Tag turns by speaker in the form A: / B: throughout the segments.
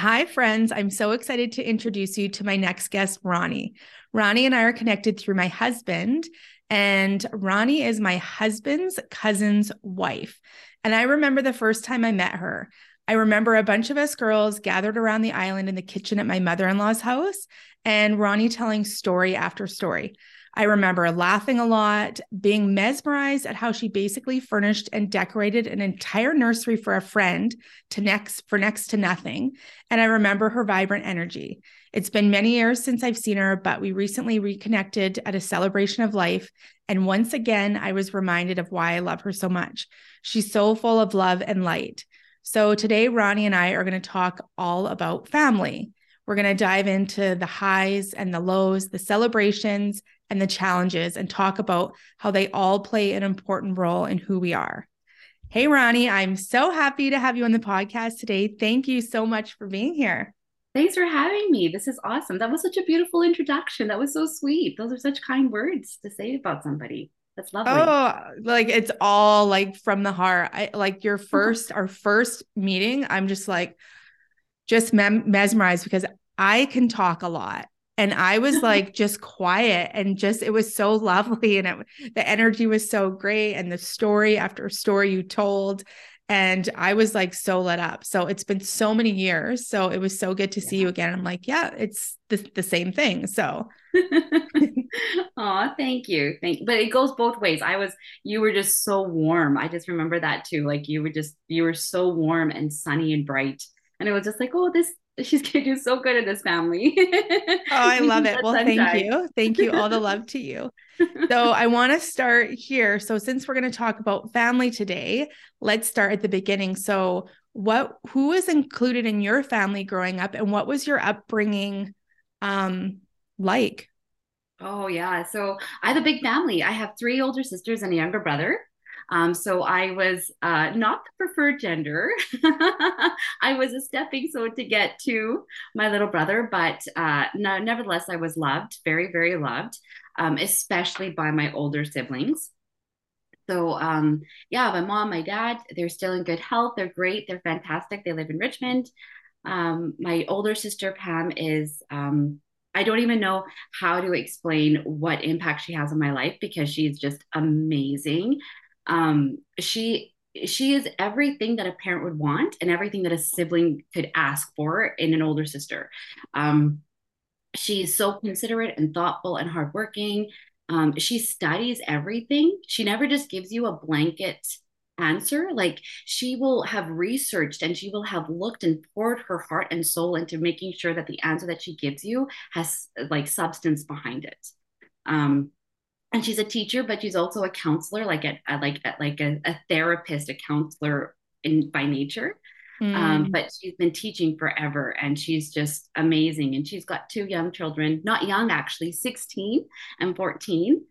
A: Hi, friends. I'm so excited to introduce you to my next guest, Ronnie. Ronnie and I are connected through my husband, and Ronnie is my husband's cousin's wife. And I remember the first time I met her. I remember a bunch of us girls gathered around the island in the kitchen at my mother in law's house, and Ronnie telling story after story. I remember laughing a lot, being mesmerized at how she basically furnished and decorated an entire nursery for a friend to next for next to nothing. And I remember her vibrant energy. It's been many years since I've seen her, but we recently reconnected at a celebration of life. And once again, I was reminded of why I love her so much. She's so full of love and light. So today, Ronnie and I are going to talk all about family. We're going to dive into the highs and the lows, the celebrations and the challenges, and talk about how they all play an important role in who we are. Hey, Ronnie, I'm so happy to have you on the podcast today. Thank you so much for being here.
B: Thanks for having me. This is awesome. That was such a beautiful introduction. That was so sweet. Those are such kind words to say about somebody. That's lovely.
A: Oh, like it's all like from the heart. I like your first, our first meeting. I'm just like, just mem- mesmerized because I can talk a lot and I was like just quiet and just it was so lovely and it, the energy was so great and the story after story you told and I was like so lit up. So it's been so many years. So it was so good to see you again. I'm like, yeah, it's the, the same thing. So
B: Oh, thank you. Thank you. But it goes both ways. I was you were just so warm. I just remember that too. Like you were just you were so warm and sunny and bright. And it was just like, oh, this she's gonna do so good in this family.
A: oh, I love it. well, thank you. Thank you. All the love to you. So I want to start here. So since we're going to talk about family today, let's start at the beginning. So what who was included in your family growing up and what was your upbringing um like?
B: Oh yeah. So I have a big family. I have three older sisters and a younger brother. Um, so I was uh, not the preferred gender. I was a stepping stone to get to my little brother, but uh, no, nevertheless, I was loved, very, very loved, um, especially by my older siblings. So um, yeah, my mom, my dad, they're still in good health. They're great. They're fantastic. They live in Richmond. Um, my older sister Pam is um, I don't even know how to explain what impact she has on my life because she's just amazing. Um, she she is everything that a parent would want and everything that a sibling could ask for in an older sister. Um, she's so considerate and thoughtful and hardworking. Um, she studies everything. She never just gives you a blanket answer. Like she will have researched and she will have looked and poured her heart and soul into making sure that the answer that she gives you has like substance behind it. Um, and she's a teacher, but she's also a counselor, like a, a like a, like a, a, therapist, a counselor in by nature. Mm. Um, but she's been teaching forever, and she's just amazing. And she's got two young children, not young actually, sixteen and fourteen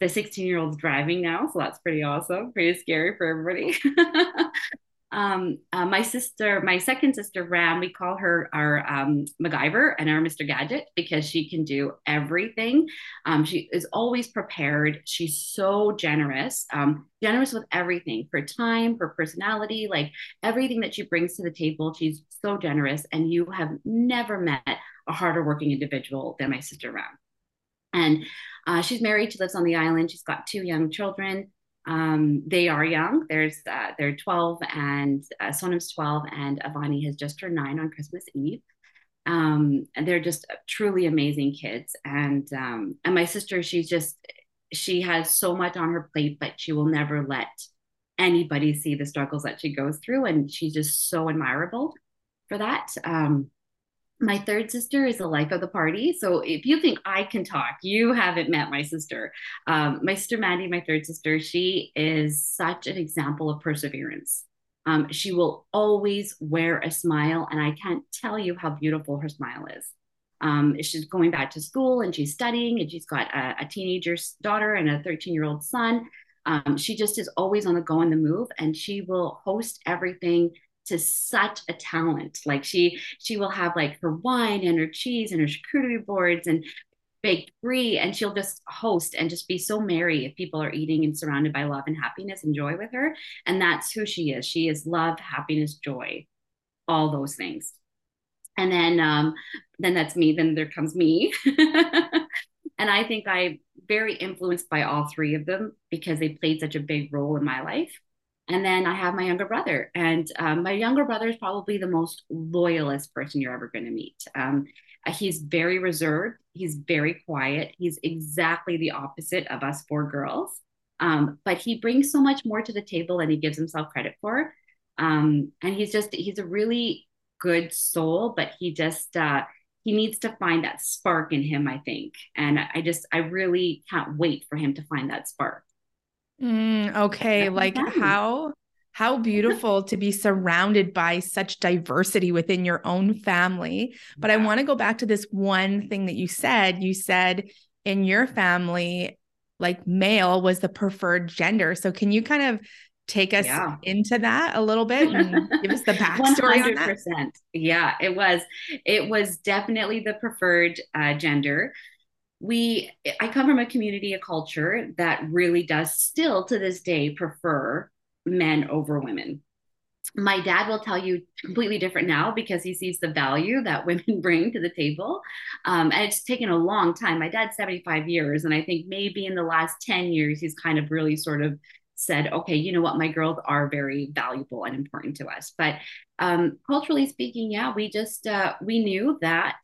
B: the 16 year old's driving now so that's pretty awesome pretty scary for everybody um, uh, my sister my second sister ram we call her our um, macgyver and our mr gadget because she can do everything um, she is always prepared she's so generous um, generous with everything, her time her personality like everything that she brings to the table she's so generous and you have never met a harder working individual than my sister ram and uh, she's married. She lives on the island. She's got two young children. Um, they are young. There's uh, they're 12 and uh, Sonam's 12 and Avani has just turned nine on Christmas Eve. Um, and they're just truly amazing kids. And um, and my sister, she's just she has so much on her plate, but she will never let anybody see the struggles that she goes through. And she's just so admirable for that. Um, my third sister is the life of the party. So if you think I can talk, you haven't met my sister. Um, my sister Mandy, my third sister, she is such an example of perseverance. Um, she will always wear a smile, and I can't tell you how beautiful her smile is. Um, she's going back to school and she's studying, and she's got a, a teenager daughter and a 13 year old son. Um, she just is always on the go and the move, and she will host everything to such a talent. Like she she will have like her wine and her cheese and her charcuterie boards and baked brie, and she'll just host and just be so merry if people are eating and surrounded by love and happiness and joy with her. And that's who she is. She is love, happiness, joy, all those things. And then um, then that's me. Then there comes me. and I think I'm very influenced by all three of them because they played such a big role in my life. And then I have my younger brother, and um, my younger brother is probably the most loyalist person you're ever going to meet. Um, he's very reserved. He's very quiet. He's exactly the opposite of us four girls. Um, but he brings so much more to the table than he gives himself credit for. Um, and he's just he's a really good soul, but he just uh, he needs to find that spark in him, I think. And I just I really can't wait for him to find that spark.
A: Mm, okay, like how how beautiful to be surrounded by such diversity within your own family. But I want to go back to this one thing that you said. You said in your family, like male was the preferred gender. So can you kind of take us yeah. into that a little bit and give us the backstory 100%.
B: Yeah, it was. It was definitely the preferred uh, gender we i come from a community a culture that really does still to this day prefer men over women. My dad will tell you completely different now because he sees the value that women bring to the table. Um, and it's taken a long time. My dad's 75 years and i think maybe in the last 10 years he's kind of really sort of said okay you know what? My girls are very valuable and important to us. But um, culturally speaking yeah we just uh, we knew that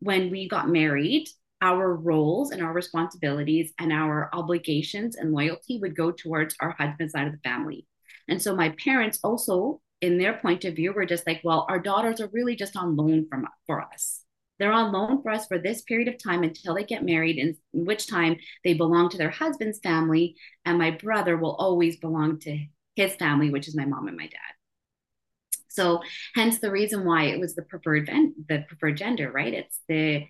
B: when we got married our roles and our responsibilities and our obligations and loyalty would go towards our husband side of the family. And so my parents also, in their point of view, were just like, well, our daughters are really just on loan from for us. They're on loan for us for this period of time until they get married, in which time they belong to their husband's family, and my brother will always belong to his family, which is my mom and my dad. So, hence the reason why it was the preferred the preferred gender, right? It's the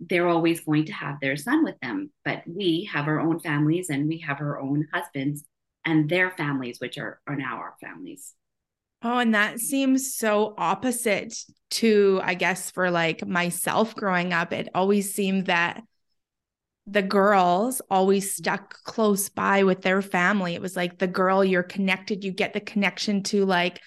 B: they're always going to have their son with them. But we have our own families and we have our own husbands and their families, which are, are now our families.
A: Oh, and that seems so opposite to, I guess, for like myself growing up. It always seemed that the girls always stuck close by with their family. It was like the girl you're connected, you get the connection to like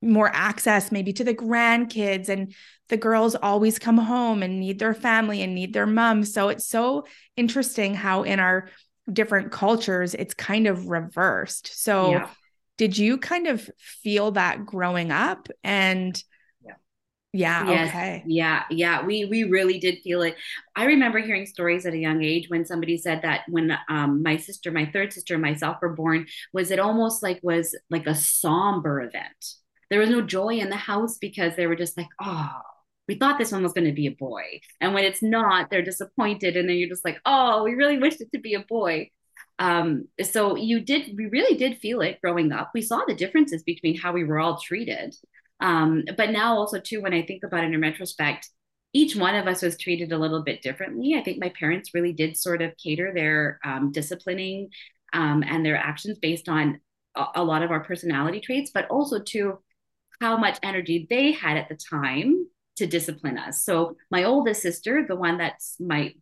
A: more access maybe to the grandkids and the girls always come home and need their family and need their mom so it's so interesting how in our different cultures it's kind of reversed so yeah. did you kind of feel that growing up and yeah. Yes. Okay.
B: Yeah. Yeah. We we really did feel it. I remember hearing stories at a young age when somebody said that when um, my sister, my third sister, and myself were born, was it almost like was like a somber event there was no joy in the house because they were just like, oh, we thought this one was going to be a boy. And when it's not, they're disappointed. And then you're just like, oh, we really wished it to be a boy. Um, so you did, we really did feel it growing up. We saw the differences between how we were all treated. Um, but now also too, when I think about it in retrospect, each one of us was treated a little bit differently. I think my parents really did sort of cater their um, disciplining um, and their actions based on a, a, lot of our personality traits, but also too how much energy they had at the time to discipline us. So my oldest sister, the one that's my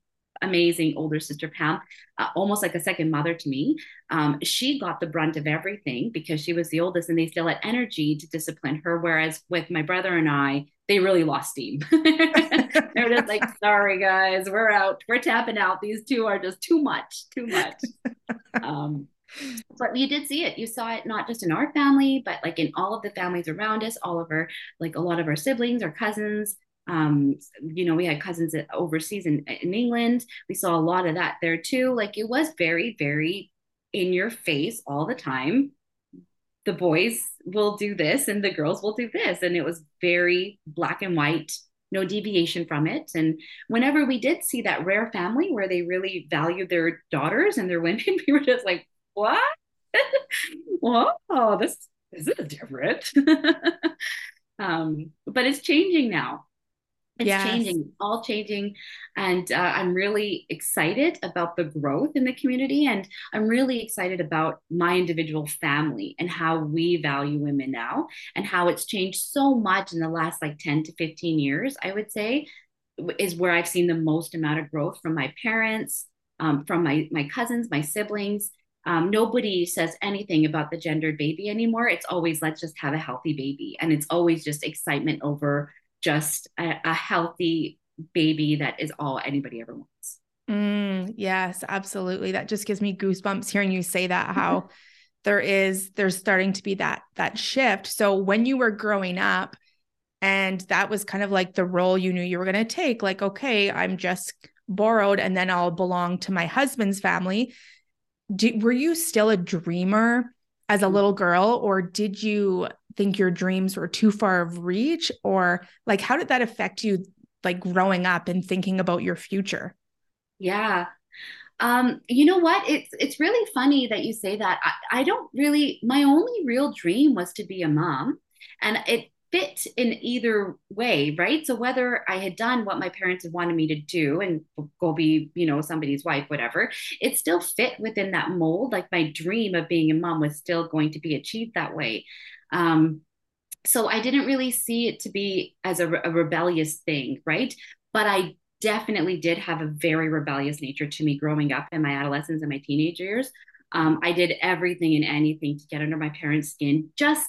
B: amazing older sister Pam, uh, almost like a second mother to me. Um, she got the brunt of everything because she was the oldest, and they still had energy to discipline her. Whereas with my brother and I, they really lost steam. They're just like, sorry guys, we're out, we're tapping out. These two are just too much, too much. Um, but you did see it. You saw it not just in our family but like in all of the families around us all of our like a lot of our siblings our cousins. Um you know we had cousins overseas in, in england. We saw a lot of that there too. Like it was very very in your face all the time. The boys will do this and the girls will do this. And it was very black and white no deviation from it. And whenever we did see that rare family where they really valued their daughters and their women we were just like what? Whoa, this, this is different. um, but it's changing now. it's yes. changing all changing and uh, i'm really excited about the growth in the community and i'm really excited about my individual family and how we value women now and how it's changed so much in the last like 10 to 15 years i would say is where i've seen the most amount of growth from my parents um, from my my cousins my siblings um, nobody says anything about the gendered baby anymore it's always let's just have a healthy baby and it's always just excitement over just a, a healthy baby that is all anybody ever wants.
A: Mm, yes, absolutely. That just gives me goosebumps hearing you say that. How there is there's starting to be that that shift. So when you were growing up, and that was kind of like the role you knew you were going to take. Like, okay, I'm just borrowed, and then I'll belong to my husband's family. Do, were you still a dreamer as a mm. little girl, or did you think your dreams were too far of reach or like how did that affect you like growing up and thinking about your future?
B: Yeah. Um you know what? It's it's really funny that you say that. I, I don't really my only real dream was to be a mom and it fit in either way, right? So whether I had done what my parents had wanted me to do and go be, you know, somebody's wife, whatever, it still fit within that mold. Like my dream of being a mom was still going to be achieved that way. Um, so I didn't really see it to be as a, a rebellious thing, right? But I definitely did have a very rebellious nature to me growing up in my adolescence and my teenage years. Um, I did everything and anything to get under my parents' skin, just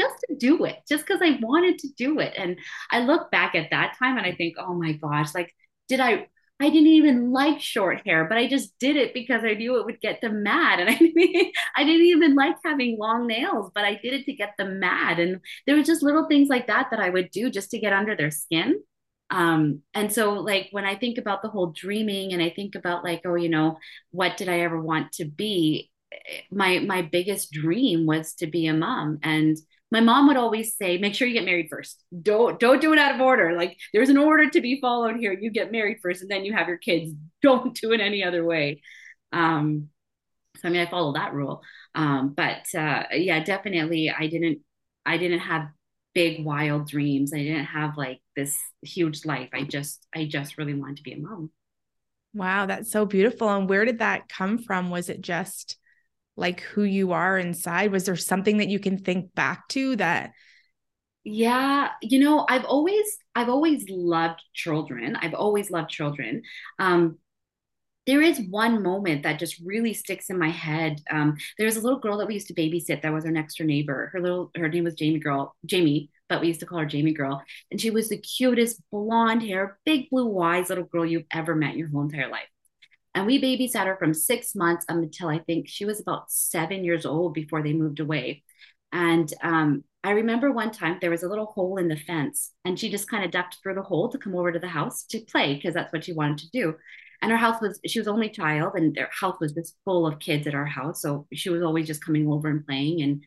B: just to do it, just because I wanted to do it. And I look back at that time and I think, oh my gosh, like did I I didn't even like short hair, but I just did it because I knew it would get them mad. And I didn't, I didn't even like having long nails, but I did it to get them mad. And there were just little things like that that I would do just to get under their skin. Um, and so like when I think about the whole dreaming and I think about like, oh, you know, what did I ever want to be? My my biggest dream was to be a mom. And my mom would always say make sure you get married first. Don't don't do it out of order. Like there's an order to be followed here. You get married first and then you have your kids. Don't do it any other way. Um so i mean i follow that rule. Um but uh yeah definitely i didn't i didn't have big wild dreams. I didn't have like this huge life. I just i just really wanted to be a mom.
A: Wow that's so beautiful. And where did that come from? Was it just like who you are inside? Was there something that you can think back to that?
B: Yeah, you know, I've always I've always loved children. I've always loved children. Um, there is one moment that just really sticks in my head. Um, there was a little girl that we used to babysit that was our next door neighbor. Her little her name was Jamie girl, Jamie, but we used to call her Jamie girl. And she was the cutest blonde hair, big blue eyes little girl you've ever met your whole entire life. And we babysat her from six months until I think she was about seven years old before they moved away. And um, I remember one time there was a little hole in the fence, and she just kind of ducked through the hole to come over to the house to play because that's what she wanted to do. And her house was, she was only child, and their house was just full of kids at our house. So she was always just coming over and playing. And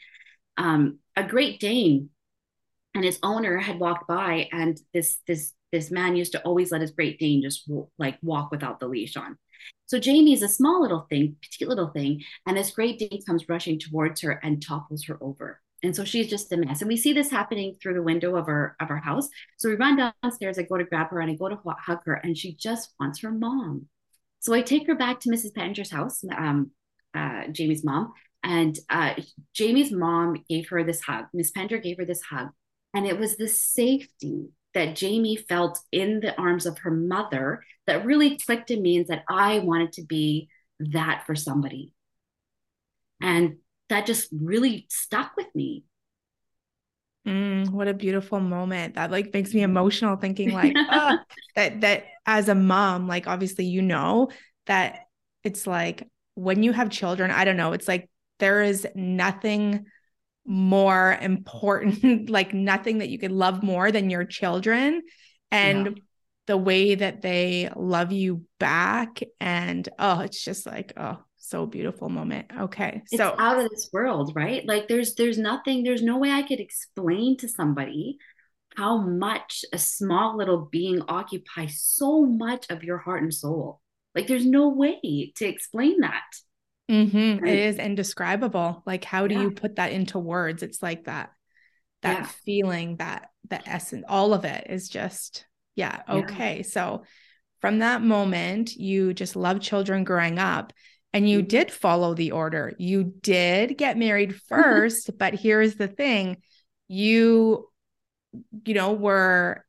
B: um, a Great Dane and his owner had walked by, and this, this, this man used to always let his Great Dane just like walk without the leash on. So Jamie is a small little thing, petite little thing, and this Great Dane comes rushing towards her and topples her over. And so she's just a mess. And we see this happening through the window of our of our house. So we run downstairs. I go to grab her and I go to hug her, and she just wants her mom. So I take her back to Mrs. Penninger's house, um, uh, Jamie's mom, and uh, Jamie's mom gave her this hug. Miss Penninger gave her this hug, and it was the safety that Jamie felt in the arms of her mother that really clicked in me and said, I wanted to be that for somebody. And that just really stuck with me.
A: Mm, what a beautiful moment. That like makes me emotional thinking like oh, that that as a mom, like obviously you know that it's like when you have children, I don't know, it's like there is nothing more important, like nothing that you could love more than your children. And yeah. the way that they love you back. And oh, it's just like, oh, so beautiful moment. Okay.
B: It's so out of this world, right? Like there's there's nothing, there's no way I could explain to somebody how much a small little being occupies so much of your heart and soul. Like there's no way to explain that.
A: Mm-hmm. It is indescribable. Like, how do yeah. you put that into words? It's like that, that yeah. feeling, that the essence, all of it is just Yeah. Okay. Yeah. So from that moment, you just love children growing up and you mm-hmm. did follow the order. You did get married first, but here's the thing you, you know, were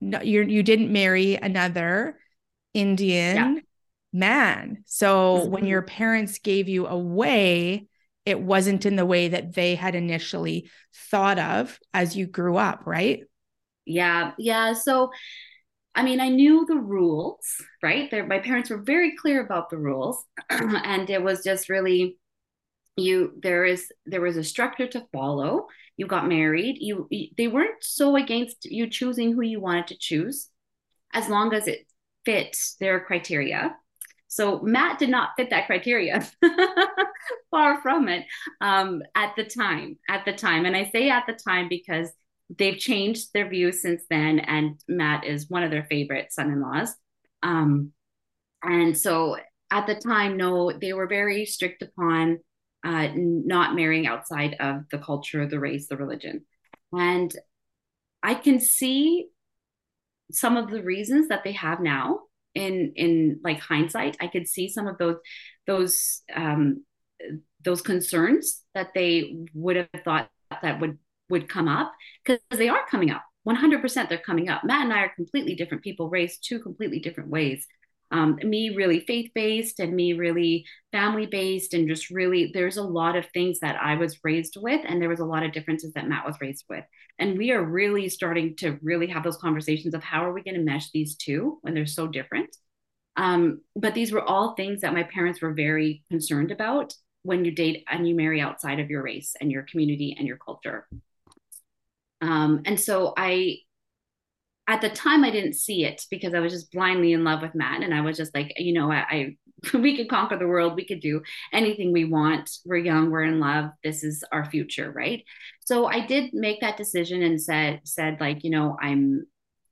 A: no, you you didn't marry another Indian. Man. So mm-hmm. when your parents gave you away, it wasn't in the way that they had initially thought of as you grew up, right?
B: Yeah. Yeah. So, I mean, I knew the rules, right? They're, my parents were very clear about the rules. and it was just really, you, there is, there was a structure to follow. You got married. You, they weren't so against you choosing who you wanted to choose as long as it fit their criteria. So Matt did not fit that criteria. Far from it. Um, at the time, at the time, and I say at the time because they've changed their views since then, and Matt is one of their favorite son-in-laws. Um, and so at the time, no, they were very strict upon uh, not marrying outside of the culture, the race, the religion, and I can see some of the reasons that they have now in in like hindsight i could see some of those those um those concerns that they would have thought that would would come up because they are coming up. 100% they're coming up. Matt and i are completely different people raised two completely different ways um, me really faith based and me really family based and just really there's a lot of things that i was raised with and there was a lot of differences that matt was raised with. And we are really starting to really have those conversations of how are we going to mesh these two when they're so different? Um, but these were all things that my parents were very concerned about when you date and you marry outside of your race and your community and your culture. Um, and so i at the time I didn't see it because I was just blindly in love with Matt and I was just like, you know, I, I we could conquer the world, we could do anything we want. We're young, we're in love. This is our future, right? So I did make that decision and said said like, you know, I'm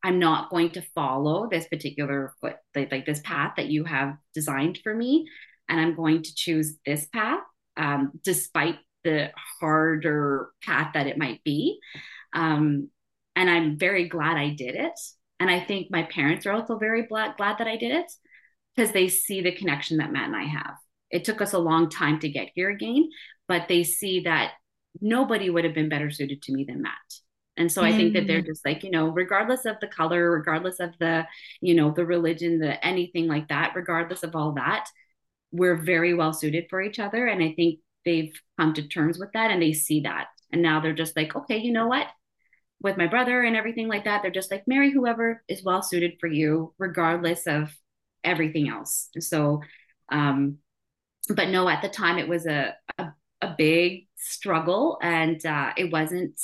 B: I'm not going to follow this particular like, like this path that you have designed for me and I'm going to choose this path um, despite the harder path that it might be. Um, and I'm very glad I did it. And I think my parents are also very glad, glad that I did it because they see the connection that Matt and I have. It took us a long time to get here again, but they see that nobody would have been better suited to me than Matt. And so I think that they're mm. just like, you know, regardless of the color, regardless of the, you know, the religion, the anything like that, regardless of all that, we're very well suited for each other. And I think they've come to terms with that and they see that. And now they're just like, okay, you know what? With my brother and everything like that, they're just like, marry whoever is well suited for you, regardless of everything else. So, um, but no, at the time it was a, a, a big struggle and uh, it wasn't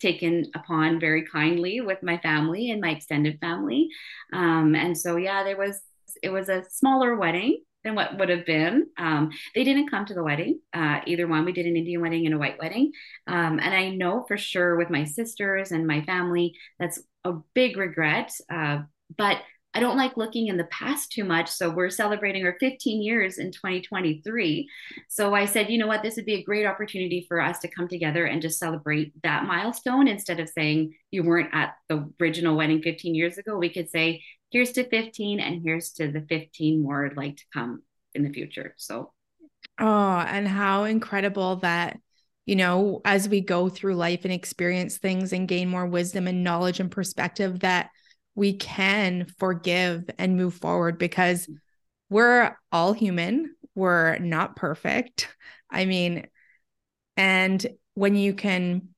B: taken upon very kindly with my family and my extended family. Um, and so, yeah, there was, it was a smaller wedding than what would have been. Um, they didn't come to the wedding, uh, either one. We did an Indian wedding and a white wedding. Um, and I know for sure with my sisters and my family, that's a big regret. Uh, but I don't like looking in the past too much. So we're celebrating our 15 years in 2023. So I said, you know what, this would be a great opportunity for us to come together and just celebrate that milestone instead of saying you weren't at the original wedding 15 years ago. We could say, here's to 15 and here's to the 15 more I'd like to come in the future. So,
A: oh, and how incredible that, you know, as we go through life and experience things and gain more wisdom and knowledge and perspective, that we can forgive and move forward because we're all human. We're not perfect. I mean, and when you can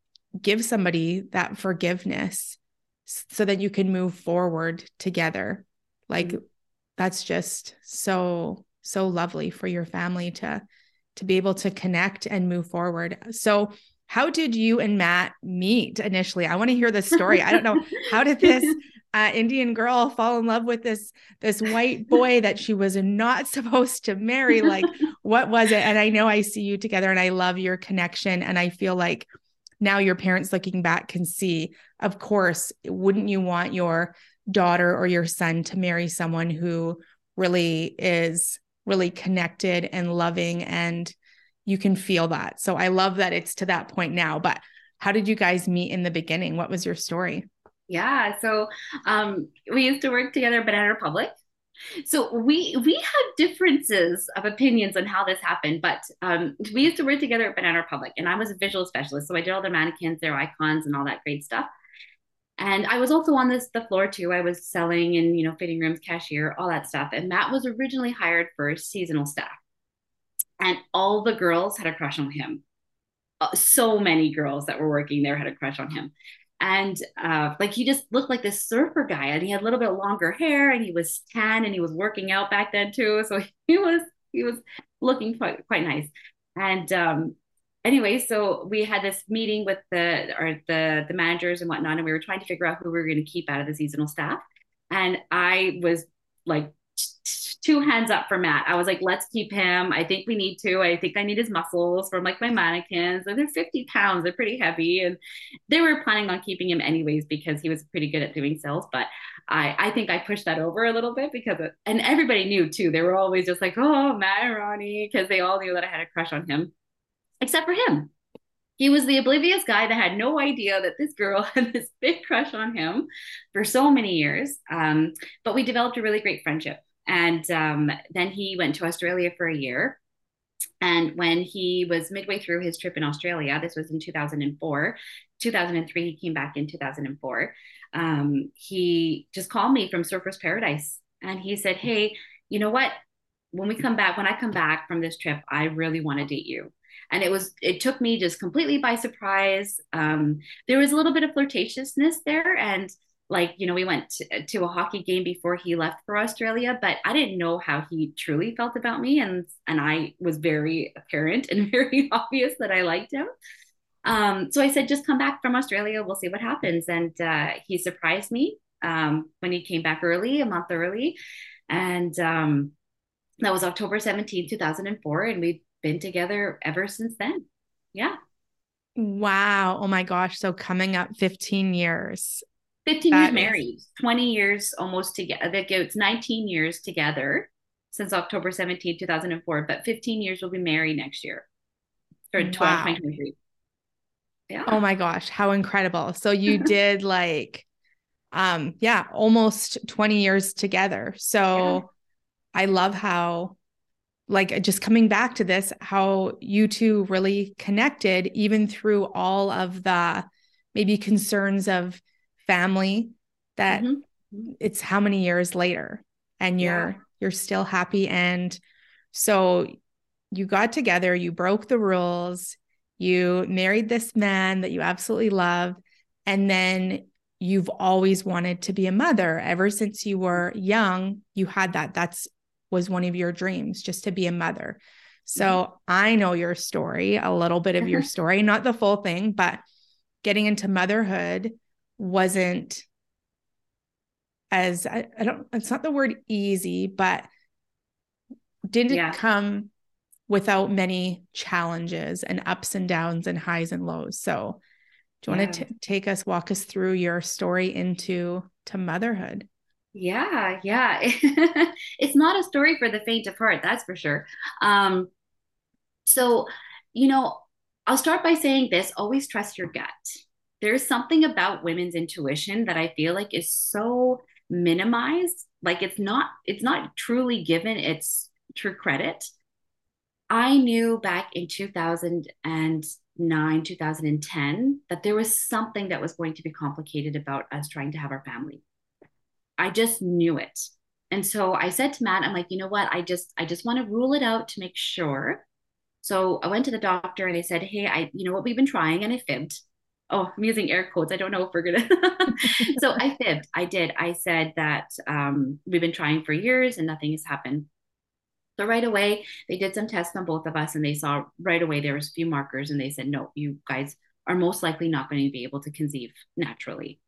A: give somebody that forgiveness so that you can move forward together, like mm-hmm. that's just so so lovely for your family to to be able to connect and move forward. So how did you and Matt meet initially? I want to hear the story. I don't know how did this uh, Indian girl fall in love with this this white boy that she was not supposed to marry. Like, what was it? And I know I see you together, and I love your connection. And I feel like now your parents looking back can see. Of course, wouldn't you want your daughter or your son to marry someone who really is really connected and loving and you can feel that. So I love that it's to that point now. But how did you guys meet in the beginning? What was your story?
B: Yeah. So um, we used to work together at Banana Republic. So we we have differences of opinions on how this happened, but um, we used to work together at Banana Republic, and I was a visual specialist, so I did all their mannequins, their icons, and all that great stuff. And I was also on this the floor too. I was selling and you know fitting rooms, cashier, all that stuff. And Matt was originally hired for seasonal staff, and all the girls had a crush on him. Uh, so many girls that were working there had a crush on him and uh, like he just looked like this surfer guy and he had a little bit longer hair and he was tan and he was working out back then too so he was he was looking quite quite nice and um anyway so we had this meeting with the or the the managers and whatnot and we were trying to figure out who we were going to keep out of the seasonal staff and i was like two hands up for Matt. I was like, let's keep him. I think we need to. I think I need his muscles from like my mannequins. they're 50 pounds. They're pretty heavy. And they were planning on keeping him anyways because he was pretty good at doing sales. But I, I think I pushed that over a little bit because, of, and everybody knew too. They were always just like, oh, Matt and Ronnie, because they all knew that I had a crush on him, except for him. He was the oblivious guy that had no idea that this girl had this big crush on him for so many years. Um, but we developed a really great friendship. And um, then he went to Australia for a year. And when he was midway through his trip in Australia, this was in 2004, 2003, he came back in 2004. Um, he just called me from Surfers Paradise and he said, Hey, you know what? When we come back, when I come back from this trip, I really want to date you. And it was, it took me just completely by surprise. Um, there was a little bit of flirtatiousness there. And like you know we went to, to, a hockey game before he left for australia but i didn't know how he truly felt about me. And and i was very apparent and very obvious that i liked him. Um, so i said just come back from australia. We'll see what happens. And uh, he surprised me um, when he came back early a month early. And um, that was october 17 2004 and we've been together ever since then yeah
A: Wow. Oh my gosh. So coming up 15 years.
B: 15 that years is... married, 20 years almost together. That goes 19 years together since October 17, 2004, but 15 years will be married next year. Or 12, wow. 2023.
A: Yeah. Oh my gosh, how incredible. So you did like um yeah, almost 20 years together. So yeah. I love how like just coming back to this how you two really connected even through all of the maybe concerns of family that mm-hmm. it's how many years later and you're yeah. you're still happy and so you got together you broke the rules you married this man that you absolutely love and then you've always wanted to be a mother ever since you were young you had that that's was one of your dreams just to be a mother. So i know your story a little bit of your uh-huh. story not the full thing but getting into motherhood wasn't as I, I, don't it's not the word easy but didn't yeah. come without many challenges and ups and downs and highs and lows. So do you yeah. want to take us walk us through your story into to motherhood
B: yeah yeah it's not a story for the faint of heart that's for sure um so you know i'll start by saying this always trust your gut there's something about women's intuition that I feel like is so minimized. Like it's not, it's not truly given its true credit. I knew back in 2009, 2010, that there was something that was going to be complicated about us trying to have our family. I just knew it. And so I said to Matt, I'm like, you know what? I just, I just want to rule it out to make sure. So I went to the doctor and they said, Hey, I, you know what, we've been trying and I fibbed oh, I'm using air quotes. I don't know if we're gonna. so I fibbed. I did. I said that um, we've been trying for years and nothing has happened. So right away, they did some tests on both of us, and they saw right away there was a few markers, and they said, no, you guys are most likely not going to be able to conceive naturally.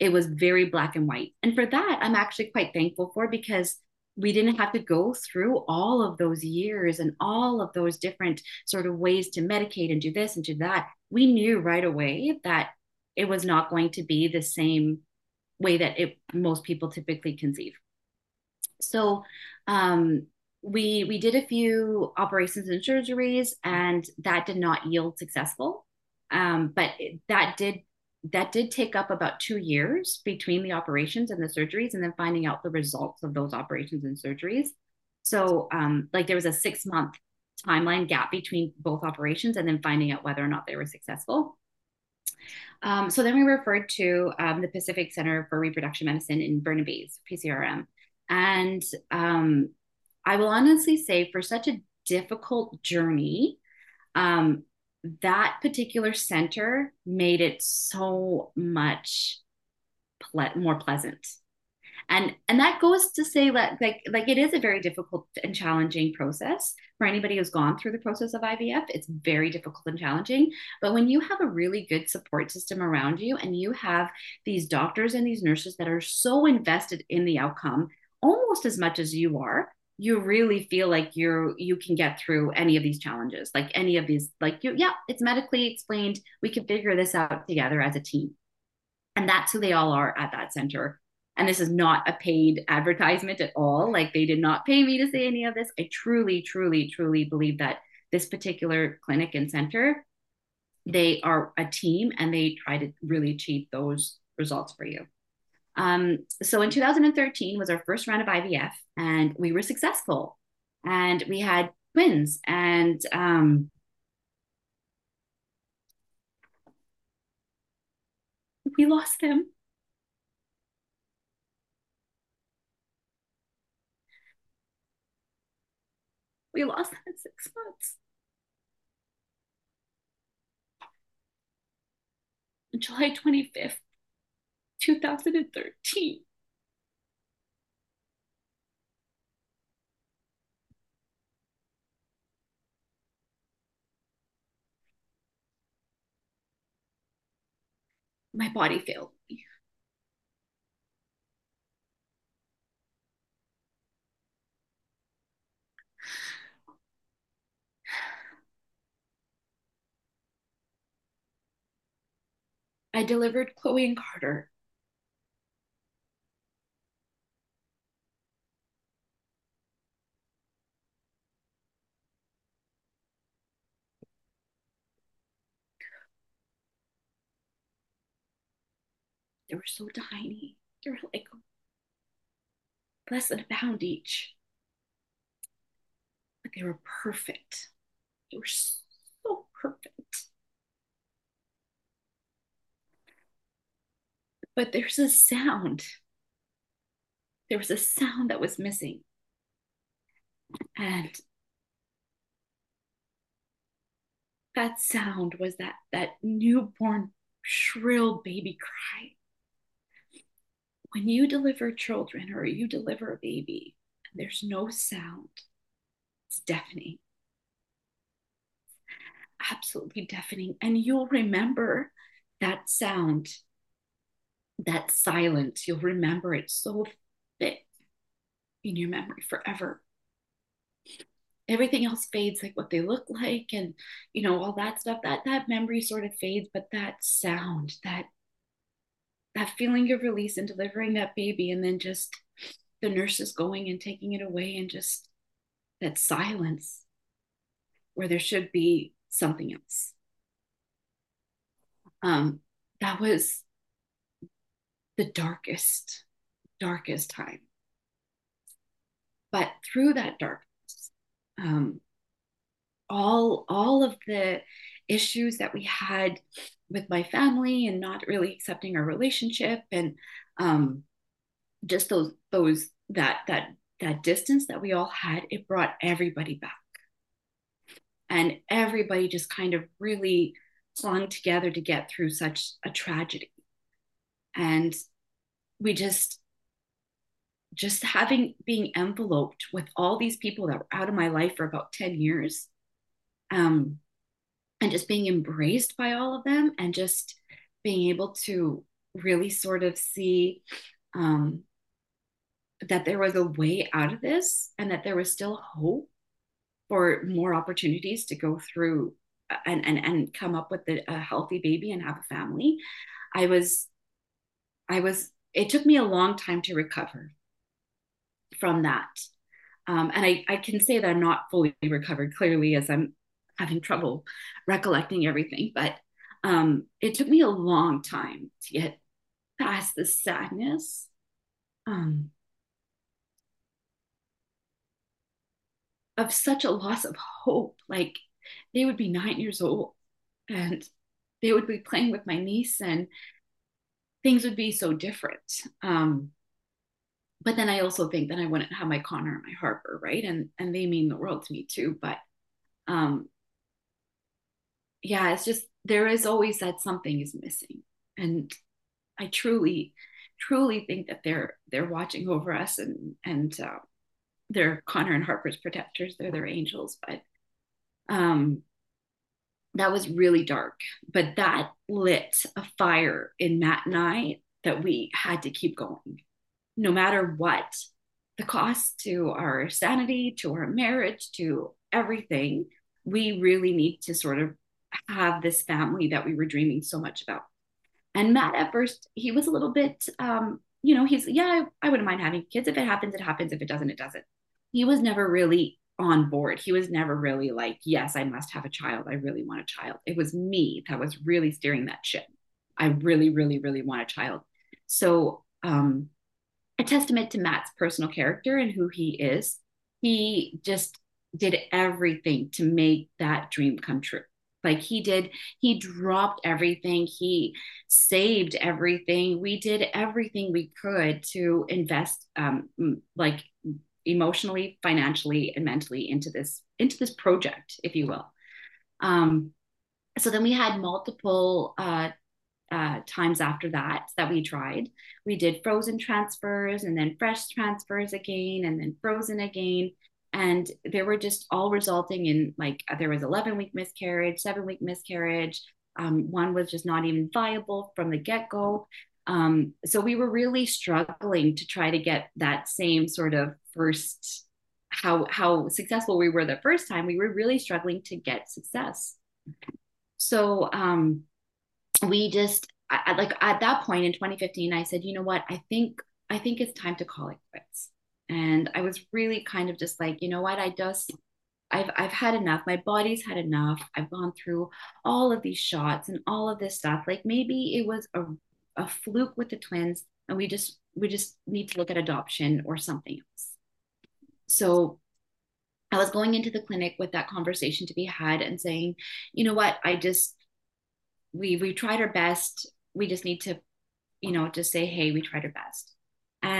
B: It was very black and white, and for that, I'm actually quite thankful for because we didn't have to go through all of those years and all of those different sort of ways to medicate and do this and do that we knew right away that it was not going to be the same way that it, most people typically conceive. So um, we we did a few operations and surgeries, and that did not yield successful. Um, but that did that did take up about two years between the operations and the surgeries, and then finding out the results of those operations and surgeries. So, um, like, there was a six month timeline gap between both operations, and then finding out whether or not they were successful. Um, so then we referred to um, the Pacific Center for Reproduction Medicine in Burnaby's PCRM, and um, I will honestly say, for such a difficult journey, um, that particular center made it so much ple- more pleasant. And and that goes to say that like like it is a very difficult and challenging process. For anybody who's gone through the process of IVF it's very difficult and challenging. But when you have a really good support system around you and you have these doctors and these nurses that are so invested in the outcome almost as much as you are you really feel like you're you can get through any of these challenges like any of these like you yeah it's medically explained. We can figure this out together as a team. And that's who they all are at that center. And this is not a paid advertisement at all. Like they did not pay me to say any of this. I truly truly truly believe that this particular clinic and center they are a team and they try to really achieve those results for you um, so in 2013 was our first round of IVF, and we were successful, and we had twins, and um, we lost them. We lost them in six months. July 25th, 2013. My body failed me. I delivered Chloe and Carter They were so tiny. They were like less than a pound each. But they were perfect. They were so perfect. But there's a sound. There was a sound that was missing. And that sound was that that newborn shrill baby cry when you deliver children or you deliver a baby and there's no sound, it's deafening. Absolutely deafening. And you'll remember that sound, that silence. You'll remember it so thick in your memory forever. Everything else fades, like what they look like, and you know all that stuff. That that memory sort of fades, but that sound, that that feeling of release and delivering that baby and then just the nurses going and taking it away and just that silence where there should be something else. Um that was the darkest darkest time. But through that darkness um all all of the issues that we had with my family and not really accepting our relationship and um, just those those that that that distance that we all had it brought everybody back. And everybody just kind of really clung together to get through such a tragedy. And we just just having being enveloped with all these people that were out of my life for about 10 years um and just being embraced by all of them and just being able to really sort of see um, that there was a way out of this and that there was still hope for more opportunities to go through and and, and come up with a, a healthy baby and have a family. I was i was it took me a long time to recover from that. Um, and I, I can say that i'm not fully recovered clearly as i'm having trouble recollecting everything. But um, it took me a long time to get past the sadness. Um, of such a loss of hope. Like they would be nine years old and they would be playing with my niece and things would be so different. Um, but then I also think that I wouldn't have my Connor and my Harper, right? And and they mean the world to me too. But um yeah, it's just there is always that something is missing. And I truly, truly think that they're they're watching over us and and uh, they're Connor and Harper's protectors. They're their angels. But um that was really dark. But that lit a fire in Matt and I that we had to keep going no matter what the cost to our sanity, to our marriage, to everything, we really need to sort of have this family that we were dreaming so much about. And Matt, at first, he was a little bit, um, you know, he's, yeah, I, I wouldn't mind having kids. If it happens, it happens. If it doesn't, it doesn't. He was never really on board. He was never really like, yes, I must have a child. I really want a child. It was me that was really steering that ship. I really, really, really want a child. So, um, a testament to Matt's personal character and who he is. He just did everything to make that dream come true. Like he did, he dropped everything, he saved everything. We did everything we could to invest, um, like emotionally, financially, and mentally into this into this project, if you will. Um, so then we had multiple uh, uh, times after that that we tried. We did frozen transfers and then fresh transfers again and then frozen again. And they were just all resulting in like there was 11 week miscarriage, seven week miscarriage. Um, one was just not even viable from the get go. Um, so we were really struggling to try to get that same sort of first how how successful we were the first time. We were really struggling to get success. So um, we just I, like at that point in 2015 i said you know what i think i think it's time to call it quits and i was really kind of just like you know what i just I've I've had enough. My body's had enough. I've gone through all of these shots and all of this stuff. Like maybe it was a, a fluke with the twins and we just we just need to look at adoption or something else. So I was going into the clinic with that conversation to be had and saying, you know what, I just we we tried our best. We just need to, you know, just say, hey, we tried our best.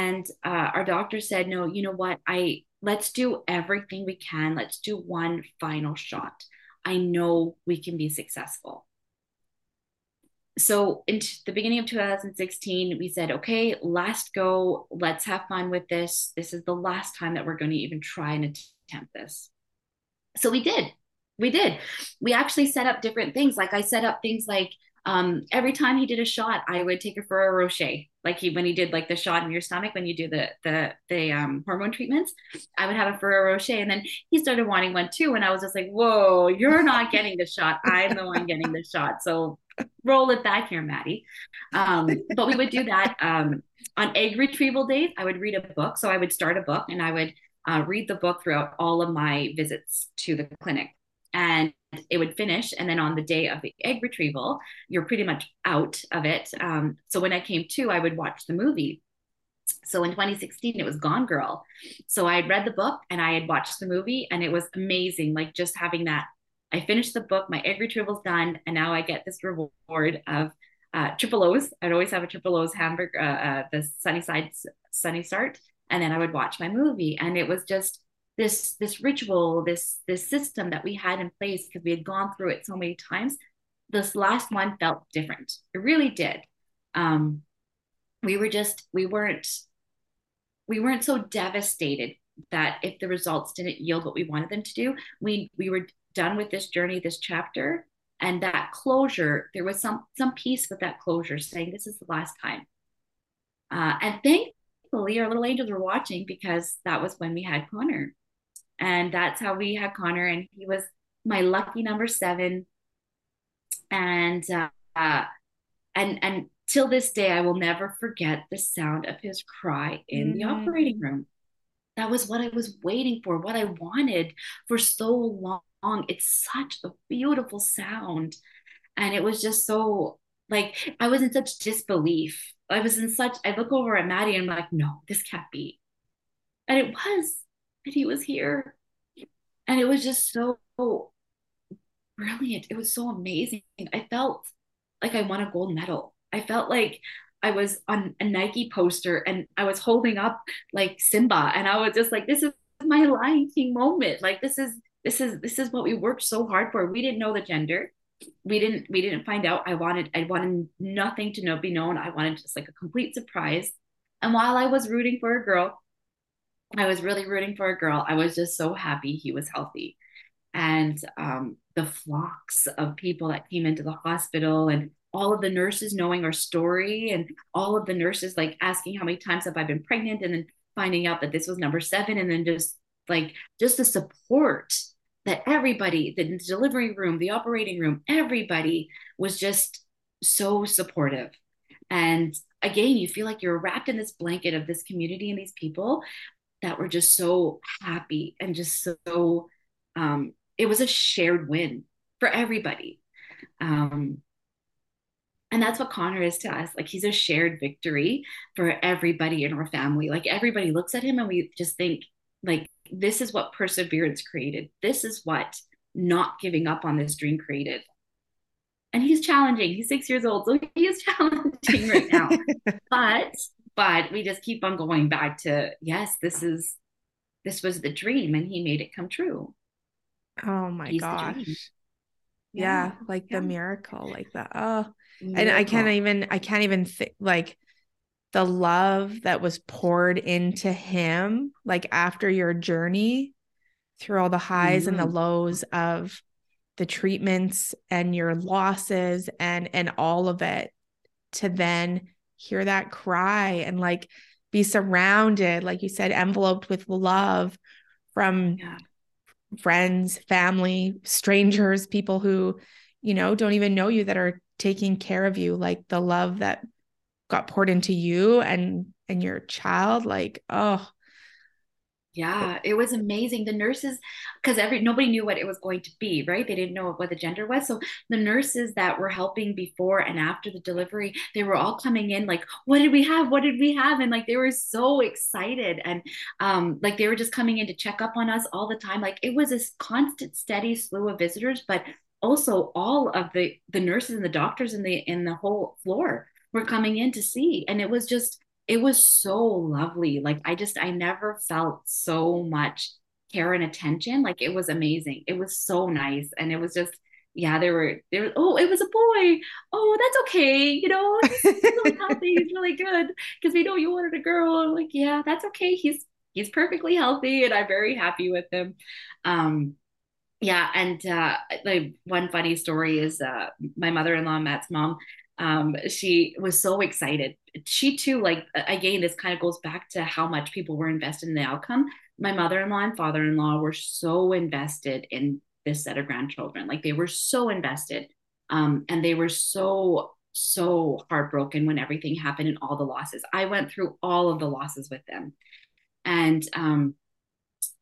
B: And uh, our doctor said, no, you know what? I let's do everything we can. Let's do one final shot. I know we can be successful. So in the beginning of 2016, we said, okay, last go. Let's have fun with this. This is the last time that we're going to even try and attempt this. So we did we did we actually set up different things like i set up things like um, every time he did a shot i would take it for a rocher like he when he did like the shot in your stomach when you do the the the um, hormone treatments i would have a ferrero rocher and then he started wanting one too. And i was just like whoa you're not getting the shot. I'm the one getting the shot. So roll it back here maddie. Um, but we would do that um, on egg retrieval days. I would read a book. So i would start a book and i would uh, read the book throughout all of my visits to the clinic. And it would finish. And then on the day of the egg retrieval you're pretty much out of it. Um, so when i came to i would watch the movie. So in 2016 it was gone girl. So i had read the book and i had watched the movie and it was amazing like just having that i finished the book my egg retrieval's done and now i get this reward of uh, triple o's. I'd always have a triple o's hamburger uh, uh, the sunny side sunny start. And then i would watch my movie and it was just this this ritual this this system that we had in place because we had gone through it so many times this last one felt different. It really did. Um we were just we weren't we weren't so devastated that if the results didn't yield what we wanted them to do we we were done with this journey this chapter and that closure there was some some peace with that closure saying this is the last time. Uh, and thankfully our little angels were watching because that was when we had connor and that's how we had Connor, and he was my lucky number seven. And uh, and and till this day, I will never forget the sound of his cry in mm-hmm. the operating room. That was what I was waiting for, what I wanted for so long. It's such a beautiful sound. and it was just so like I was in such disbelief. I was in such I look over at Maddie and I'm like, no, this can't be. And it was. He was here. And it was just so brilliant. It was so amazing. I felt like I won a gold medal. I felt like I was on a Nike poster and I was holding up like Simba and I was just like, this is my Lion King moment. Like this is this is this is what we worked so hard for. We didn't know the gender. We didn't we didn't find out. I wanted I wanted nothing to know be known. I wanted just like a complete surprise. And while I was rooting for a girl, I was really rooting for a girl. I was just so happy he was healthy. And um, the flocks of people that came into the hospital and all of the nurses knowing our story and all of the nurses like asking how many times have I been pregnant and then finding out that this was number seven and then just like just the support that everybody the delivery room the operating room everybody was just so supportive and again you feel like you're wrapped in this blanket of this community and these people that were just so happy and just so um, it was a shared win for everybody um, and that's what Connor is to us. Like he's a shared victory for everybody in our family. Like everybody looks at him and we just think, like, this is what perseverance created. This is what not giving up on this dream created. And he's challenging. He's six years old, so he is challenging right now. but but we just keep on going back to yes, this is this was the dream, and he made it come true.
A: Oh my he's gosh. Yeah, yeah, like yeah. the miracle, like that. Oh, and I can't even I can't even think like the love that was poured into him like after your journey through all the highs mm-hmm. and the mm-hmm. lows of the treatments and your losses and and all of it to then hear that cry and like be surrounded like you said enveloped with love from yeah. friends family strangers people who you know don't even know you that are taking care of you like the love that got poured into you and and your child like oh
B: yeah it was amazing. The nurses because every nobody knew what it was going to be right? They didn't know what the gender was. So the nurses that were helping before and after the delivery they were all coming in like what did we have? What did we have? And like they were so excited and um like they were just coming in to check up on us all the time. Like it was a constant steady slew of visitors but also all of the the nurses and the doctors in the in the whole floor were coming in to see. And it was just it was so lovely. Like i just i never felt so much care and attention. Like it was amazing. It was so nice. And it was just yeah there were there oh it was a boy. Oh that's okay. You know he's, really healthy. He's really good. Because we know you wanted a girl. I'm like yeah that's okay. He's he's perfectly healthy and i'm very happy with him. Um yeah and uh like one funny story is uh my mother-in-law matt's mom um she was so excited she too like again this kind of goes back to how much people were invested in the outcome. My mother-in-law and father-in-law were so invested in this set of grandchildren. Like they were so invested um and they were so so heartbroken when everything happened and all the losses. I went through all of the losses with them. And um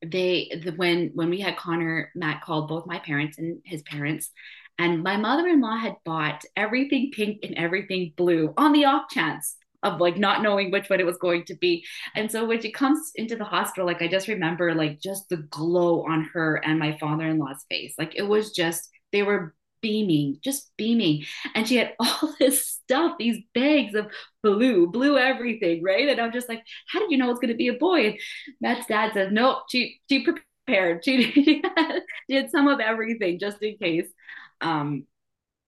B: they the, when when we had Connor, Matt called both my parents and his parents, and my mother-in-law had bought everything pink and everything blue on the off chance of like not knowing which one it was going to be. And so when she comes into the hospital, like I just remember like just the glow on her and my father-in-law's face. Like it was just they were beaming, just beaming. And she had all this stuff, these bags of blue, blue everything, right? And I'm just like, how did you know it's going to be a boy? And Matt's dad says, nope, she, she prepared. She, she did some of everything just in case. Um,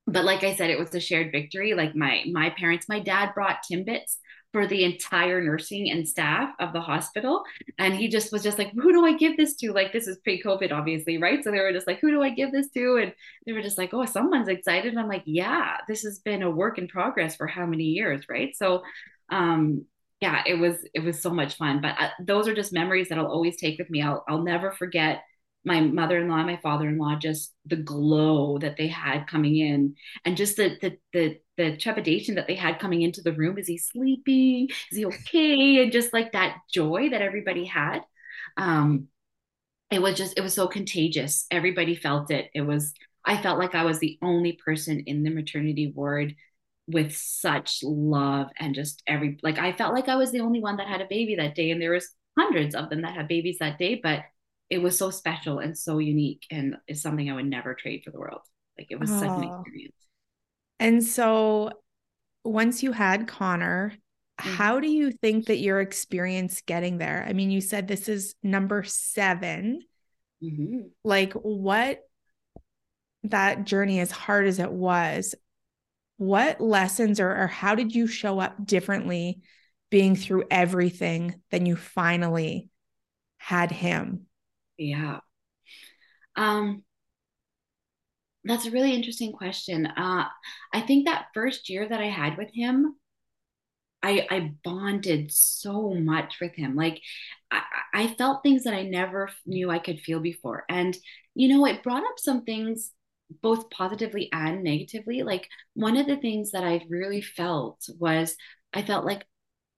B: but like I said, it was a shared victory. Like my my parents, my dad brought Timbits for the entire nursing and staff of the hospital. And he just was just like, who do I give this to? Like, this is pre COVID, obviously, right? So they were just like, who do I give this to? And they were just like, oh, someone's excited. And I'm like, yeah, this has been a work in progress for how many years, right? So, um, yeah, it was it was so much fun. But uh, those are just memories that I'll always take with me. I'll I'll never forget my mother-in-law and my father-in-law just the glow that they had coming in and just the the the the trepidation that they had coming into the room. Is he sleeping is he okay? And just like that joy that everybody had. Um it was just it was so contagious. Everybody felt it. It was I felt like I was the only person in the maternity ward with such love and just every like I felt like I was the only one that had a baby that day and there was hundreds of them that had babies that day but it was so special and so unique and it's something I would never trade for the world like it was oh. such an experience
A: and so once you had Connor mm-hmm. how do you think that your experience getting there I mean you said this is number 7 mm-hmm. like what that journey as hard as it was what lessons or, or how did you show up differently being through everything than you finally had him
B: yeah um that's a really interesting question uh i think that first year that i had with him I, I bonded so much with him. Like I, I felt things that I never knew I could feel before. And, you know, it brought up some things both positively and negatively. Like one of the things that I really felt was I felt like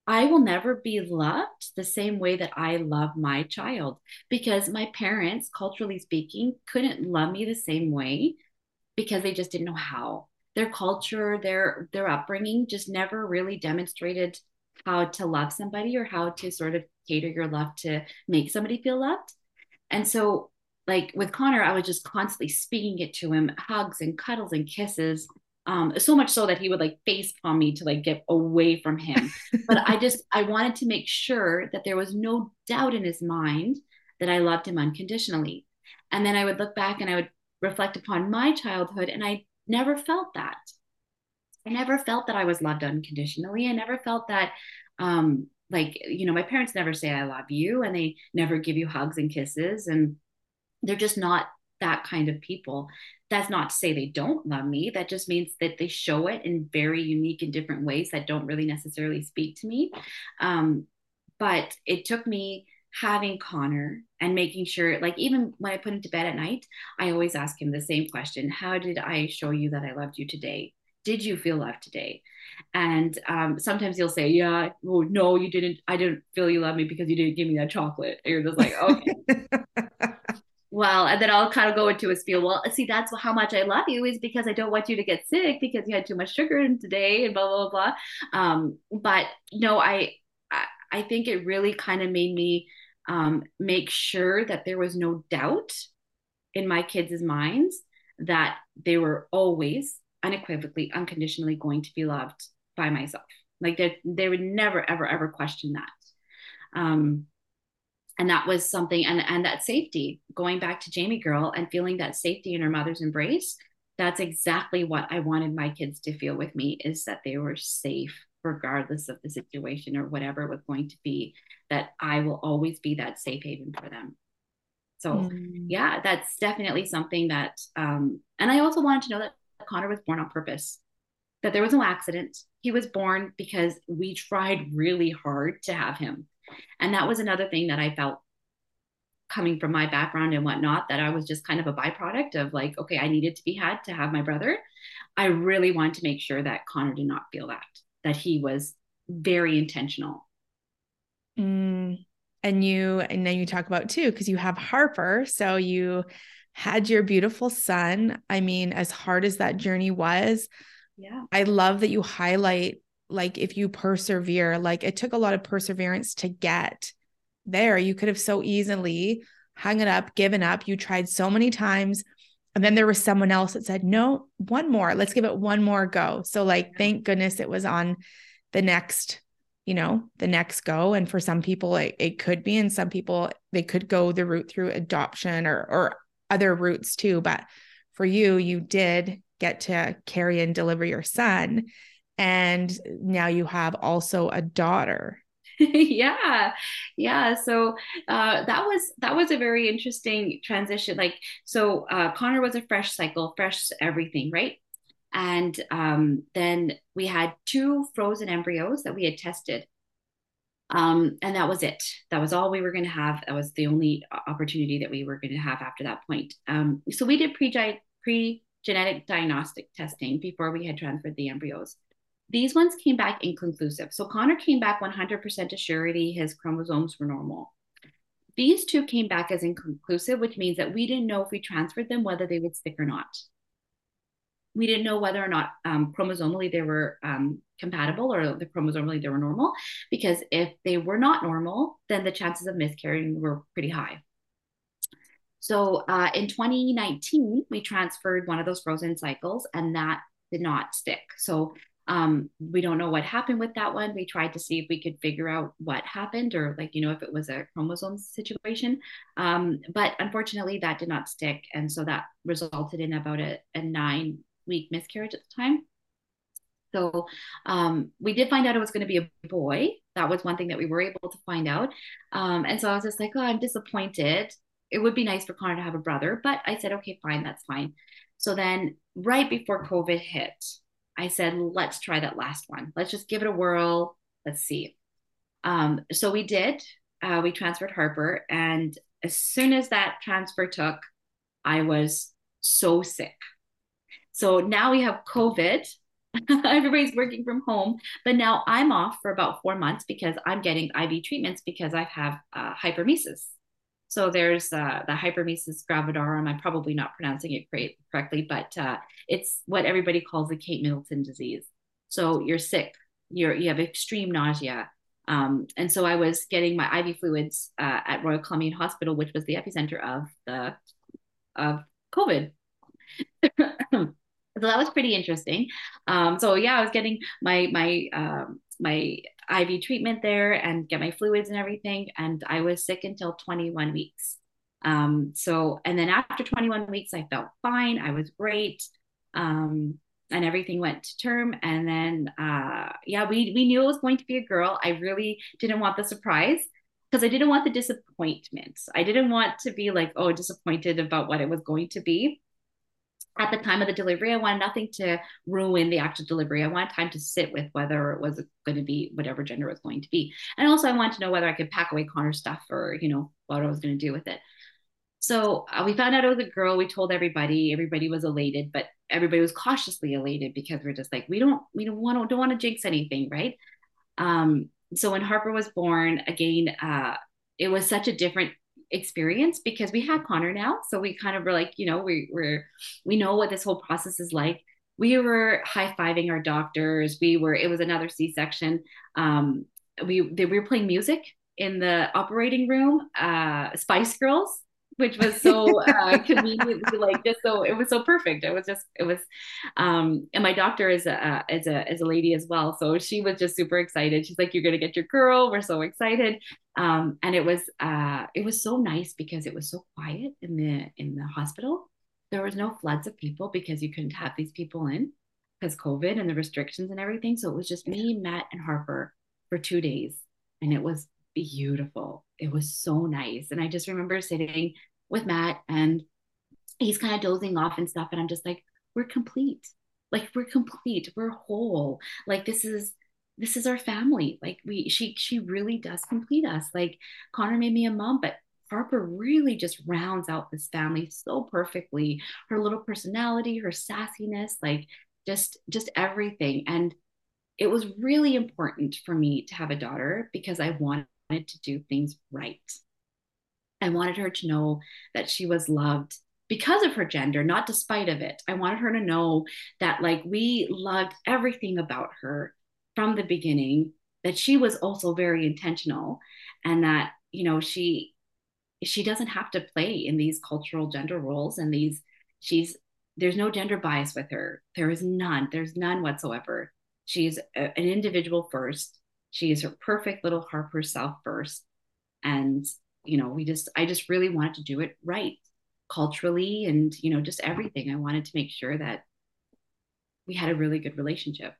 B: I will never be loved the same way that I love my child because my parents, culturally speaking, couldn't love me the same way because they just didn't know how. Their culture, their their upbringing just never really demonstrated how to love somebody or how to sort of cater your love to make somebody feel loved. And so like with Connor, I was just constantly speaking it to him, hugs and cuddles and kisses. Um, so much so that he would like face palm me to like get away from him. but I just I wanted to make sure that there was no doubt in his mind that I loved him unconditionally. And then I would look back and I would reflect upon my childhood, and I never felt that. I never felt that I was loved unconditionally. I never felt that um like you know my parents never say I love you, and they never give you hugs and kisses and they're just not that kind of people. That's not to say they don't love me. That just means that they show it in very unique and different ways that don't really necessarily speak to me. Um, but it took me having Connor and making sure, like, even when I put him to bed at night, I always ask him the same question How did I show you that I loved you today? Did you feel loved today? And um, sometimes he'll say, Yeah, well, no, you didn't. I didn't feel you loved me because you didn't give me that chocolate. And you're just like, Okay. well, and then I'll kind of go into a spiel. Well, see, that's how much I love you is because I don't want you to get sick because you had too much sugar in today and blah blah blah. Um, but no, I, I I think it really kind of made me um, make sure that there was no doubt in my kids' minds that they were always unequivocally, unconditionally going to be loved by myself. Like they they would never ever ever question that. Um, and that was something and and that safety going back to jamie girl and feeling that safety in her mother's embrace that's exactly what i wanted my kids to feel with me is that they were safe regardless of the situation or whatever it was going to be that i will always be that safe haven for them. So mm. yeah that's definitely something that um and i also wanted to know that connor was born on purpose that there was no accident. He was born because we tried really hard to have him and that was another thing that I felt coming from my background and whatnot that I was just kind of a byproduct of like, okay, I needed to be had to have my brother. I really wanted to make sure that Connor did not feel that, that he was very intentional.
A: Mm, and you, and then you talk about too, because you have Harper. So you had your beautiful son. I mean, as hard as that journey was,
B: yeah.
A: I love that you highlight like if you persevere like it took a lot of perseverance to get there. You could have so easily hung it up given up. You tried so many times and then there was someone else that said no one more. Let's give it one more go. So like thank goodness it was on the next you know the next go. And for some people it, it could be and some people they could go the route through adoption or or other routes too. But for you you did get to carry and deliver your son and now you have also a daughter.
B: Yeah yeah. So uh, that was that was a very interesting transition. Like so uh, connor was a fresh cycle fresh everything right? And um, then we had two frozen embryos that we had tested. Um, and that was it. That was all we were going to have. That was the only opportunity that we were going to have after that point. Um, so we did pre pre genetic diagnostic testing before we had transferred the embryos these ones came back inconclusive. So Connor came back 100% to surety, his chromosomes were normal. These two came back as inconclusive, which means that we didn't know if we transferred them whether they would stick or not. we didn't know whether or not um, chromosomally they were um, compatible or the chromosomally they were normal because if they were not normal then the chances of miscarrying were pretty high so uh, in 2019 we transferred one of those frozen cycles and that did not stick so um, we don't know what happened with that one. We tried to see if we could figure out what happened or like, you know, if it was a chromosome situation. Um, but unfortunately that did not stick. And so that resulted in about a, a nine week miscarriage at the time. So um, we did find out it was going to be a boy. That was one thing that we were able to find out. Um, and so I was just like, oh, I'm disappointed. It would be nice for Connor to have a brother, but I said, okay, fine, that's fine. So then, right before COVID hit, I said, let's try that last one. Let's just give it a whirl. Let's see. Um, so we did. Uh, we transferred Harper. And as soon as that transfer took, I was so sick. So now we have COVID. Everybody's working from home, but now I'm off for about four months because I'm getting IV treatments because I have uh, hyperemesis. So there's uh, the hyperemesis gravidarum. I'm probably not pronouncing it correctly, but uh, it's what everybody calls the Kate Middleton disease. So you're sick, you're you have extreme nausea, um, and so I was getting my IV fluids uh, at Royal Columbian Hospital, which was the epicenter of the of COVID. so that was pretty interesting. Um, so yeah, I was getting my my um, my IV treatment there and get my fluids and everything. And I was sick until 21 weeks. Um, so, and then after 21 weeks, I felt fine. I was great. Um, and everything went to term. And then, uh, yeah, we, we knew it was going to be a girl. I really didn't want the surprise because I didn't want the disappointment. I didn't want to be like, oh, disappointed about what it was going to be at the time of the delivery, I wanted nothing to ruin the actual delivery. I wanted time to sit with whether it was going to be whatever gender it was going to be. And also, I wanted to know whether I could pack away Connor's stuff or, you know, what I was going to do with it. So uh, we found out it was a girl. We told everybody. Everybody was elated, but everybody was cautiously elated because we're just like, we don't, we don't want to, don't want to jinx anything, right? Um, so when Harper was born, again, uh, it was such a different experience because we have Connor now. So we kind of were like, you know, we, we're, we know what this whole process is like. We were high fiving our doctors. We were, it was another C section. Um, we, they, we were playing music in the operating room, uh, Spice Girls which was so uh, conveniently like just so it was so perfect. It was just it was, um, and my doctor is a is a is a lady as well, so she was just super excited. She's like, "You're gonna get your girl. We're so excited." Um, and it was uh, it was so nice because it was so quiet in the in the hospital. There was no floods of people because you couldn't have these people in because COVID and the restrictions and everything. So it was just me, Matt, and Harper for two days, and it was beautiful. It was so nice. And I just remember sitting with Matt and he's kind of dozing off and stuff. And I'm just like, we're complete. Like we're complete. We're whole. Like this is this is our family. Like we she she really does complete us. Like Connor made me a mom, but Harper really just rounds out this family so perfectly. Her little personality, her sassiness, like just just everything. And it was really important for me to have a daughter because I wanted to do things right. I wanted her to know that she was loved because of her gender, not despite of it. I wanted her to know that like we loved everything about her from the beginning, that she was also very intentional and that, you know, she she doesn't have to play in these cultural gender roles and these she's there's no gender bias with her. There is none. There's none whatsoever. She's a, an individual first she is her perfect little harp herself first and you know we just i just really wanted to do it right culturally and you know just everything. I wanted to make sure that we had a really good relationship.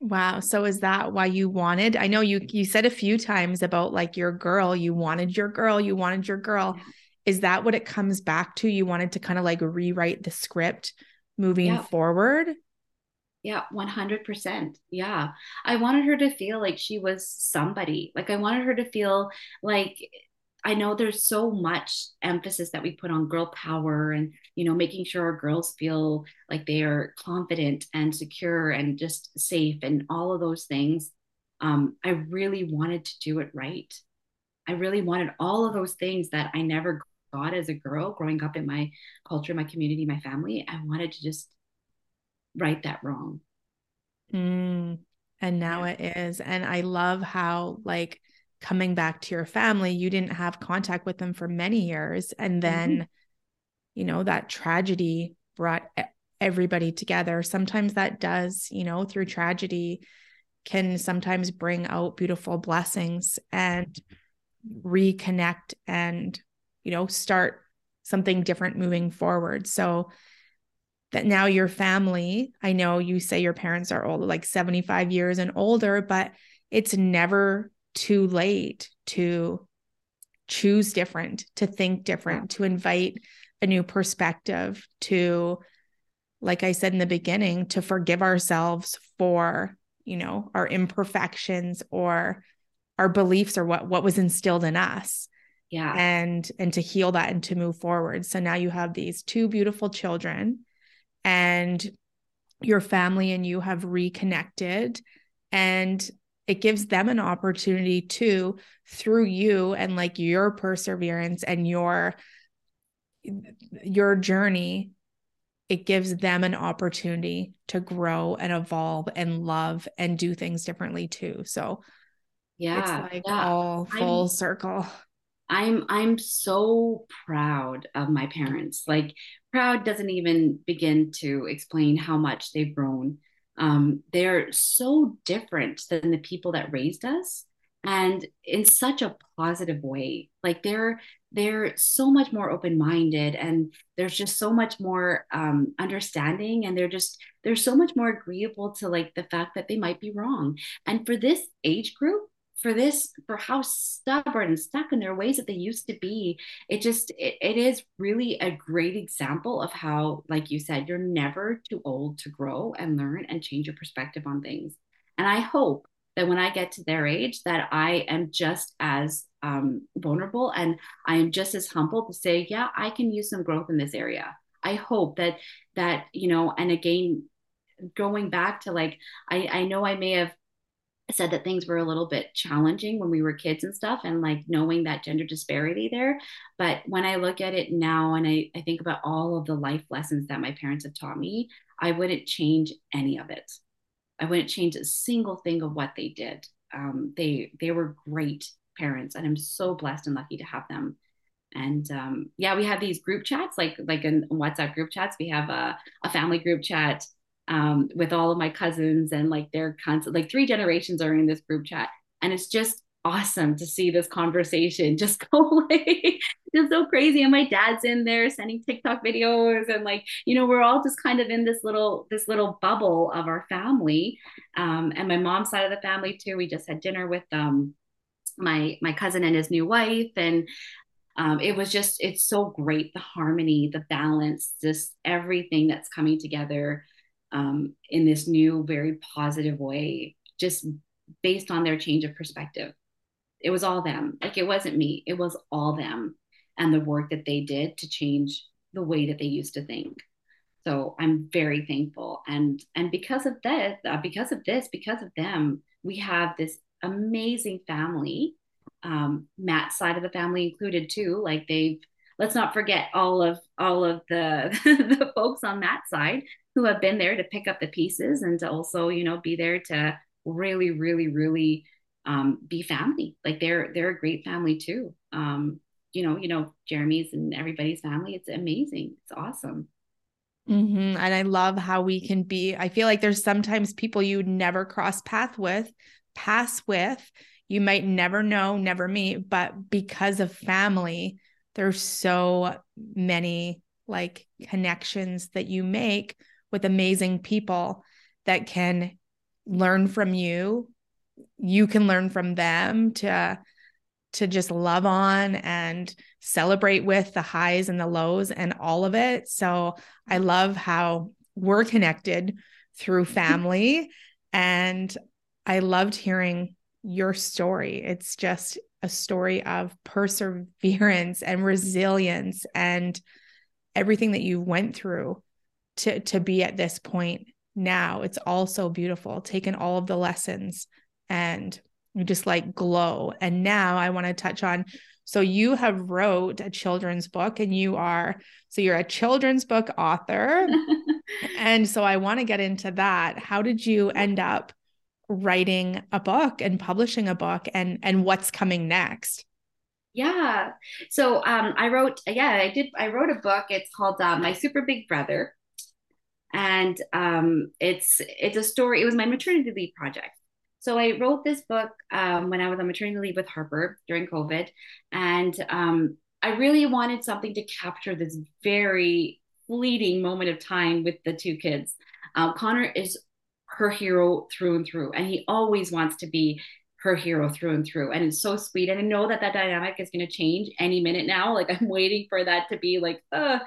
A: Wow. So is that why you wanted i know you you said a few times about like your girl you wanted your girl you wanted your girl. Yeah. is that what it comes back to? You wanted to kind of like rewrite the script moving yeah. forward
B: yeah, 100%. Yeah. I wanted her to feel like she was somebody. Like I wanted her to feel like I know there's so much emphasis that we put on girl power and you know making sure our girls feel like they are confident and secure and just safe and all of those things. Um, I really wanted to do it right. I really wanted all of those things that I never got as a girl growing up in my culture, my community, my family. I wanted to just right that wrong.
A: Mm, and now yeah. it is. And I love how, like, coming back to your family, you didn't have contact with them for many years. And then, mm-hmm. you know, that tragedy brought everybody together. Sometimes that does, you know, through tragedy can sometimes bring out beautiful blessings and reconnect and, you know, start something different moving forward. So that now your family, I know you say your parents are old, like 75 years and older, but it's never too late to choose different, to think different, to invite a new perspective, to, like I said in the beginning, to forgive ourselves for, you know, our imperfections or our beliefs or what what was instilled in us.
B: Yeah.
A: And and to heal that and to move forward. So now you have these two beautiful children and your family and you have reconnected. And it gives them an opportunity to through you and like your perseverance and your your journey it gives them an opportunity to grow and evolve and love and do things differently too. So
B: yeah
A: it's like yeah. all full I'm, circle.
B: I'm i'm so proud of my parents. Like proud doesn't even begin to explain how much they've grown. Um, they're so different than the people that raised us and in such a positive way. Like they're they're so much more open-minded and there's just so much more um, understanding and they're just they're so much more agreeable to like the fact that they might be wrong. And for this age group for this for how stubborn and stuck in their ways that they used to be. It just it, it is really a great example of how like you said you're never too old to grow and learn and change your perspective on things. And i hope that when i get to their age that i am just as um, vulnerable and i am just as humble to say yeah i can use some growth in this area. I hope that that you know and again going back to like i i know i may have said that things were a little bit challenging when we were kids and stuff and like knowing that gender disparity there. But when i look at it now and I, I think about all of the life lessons that my parents have taught me i wouldn't change any of it. I wouldn't change a single thing of what they did. Um, they they were great parents and i'm so blessed and lucky to have them. And um, yeah we have these group chats like like in whatsapp group chats. We have a, a family group chat um, with all of my cousins and like their constant like three generations are in this group chat. And it's just awesome to see this conversation just go like just so crazy. And my dad's in there sending tiktok videos and like you know we're all just kind of in this little this little bubble of our family. Um, and my mom's side of the family too. We just had dinner with um my my cousin and his new wife. And um, it was just it's so great the harmony the balance just everything that's coming together um, in this new, very positive way, just based on their change of perspective. It was all them. Like it wasn't me, it was all them and the work that they did to change the way that they used to think. So I'm very thankful. And and because of this, uh, because of this, because of them, we have this amazing family. Um, Matt's side of the family included too. Like they've let's not forget all of all of the the folks on that side who have been there to pick up the pieces and to also you know be there to really really really um, be family. Like they're they're a great family too. Um, you know you know jeremy's and everybody's family. It's amazing. It's awesome.
A: Mm-hmm. and i love how we can be i feel like there's sometimes people you never cross path with pass with. You might never know never meet but because of family there's so many like connections that you make with amazing people that can learn from you. You can learn from them to to just love on and celebrate with the highs and the lows and all of it. So i love how we're connected through family. And i loved hearing your story. It's just a story of perseverance and resilience and everything that you went through to to be at this point now it's all so beautiful taking all of the lessons and you just like glow and now i want to touch on So you have wrote a children's book and you are so you're a children's book author. and so I want to get into that. How did you end up writing a book and publishing a book and and what's coming next?
B: Yeah. So um, I wrote, yeah, I did. I wrote a book. It's called uh, My Super Big Brother, and um, it's it's a story. It was my maternity leave project. So I wrote this book um, when I was on maternity leave with Harper during COVID, and um, I really wanted something to capture this very fleeting moment of time with the two kids. Uh, Connor is her hero through and through, and he always wants to be her hero through and through. And it's so sweet. And I know that that dynamic is going to change any minute now. Like I'm waiting for that to be like, uh,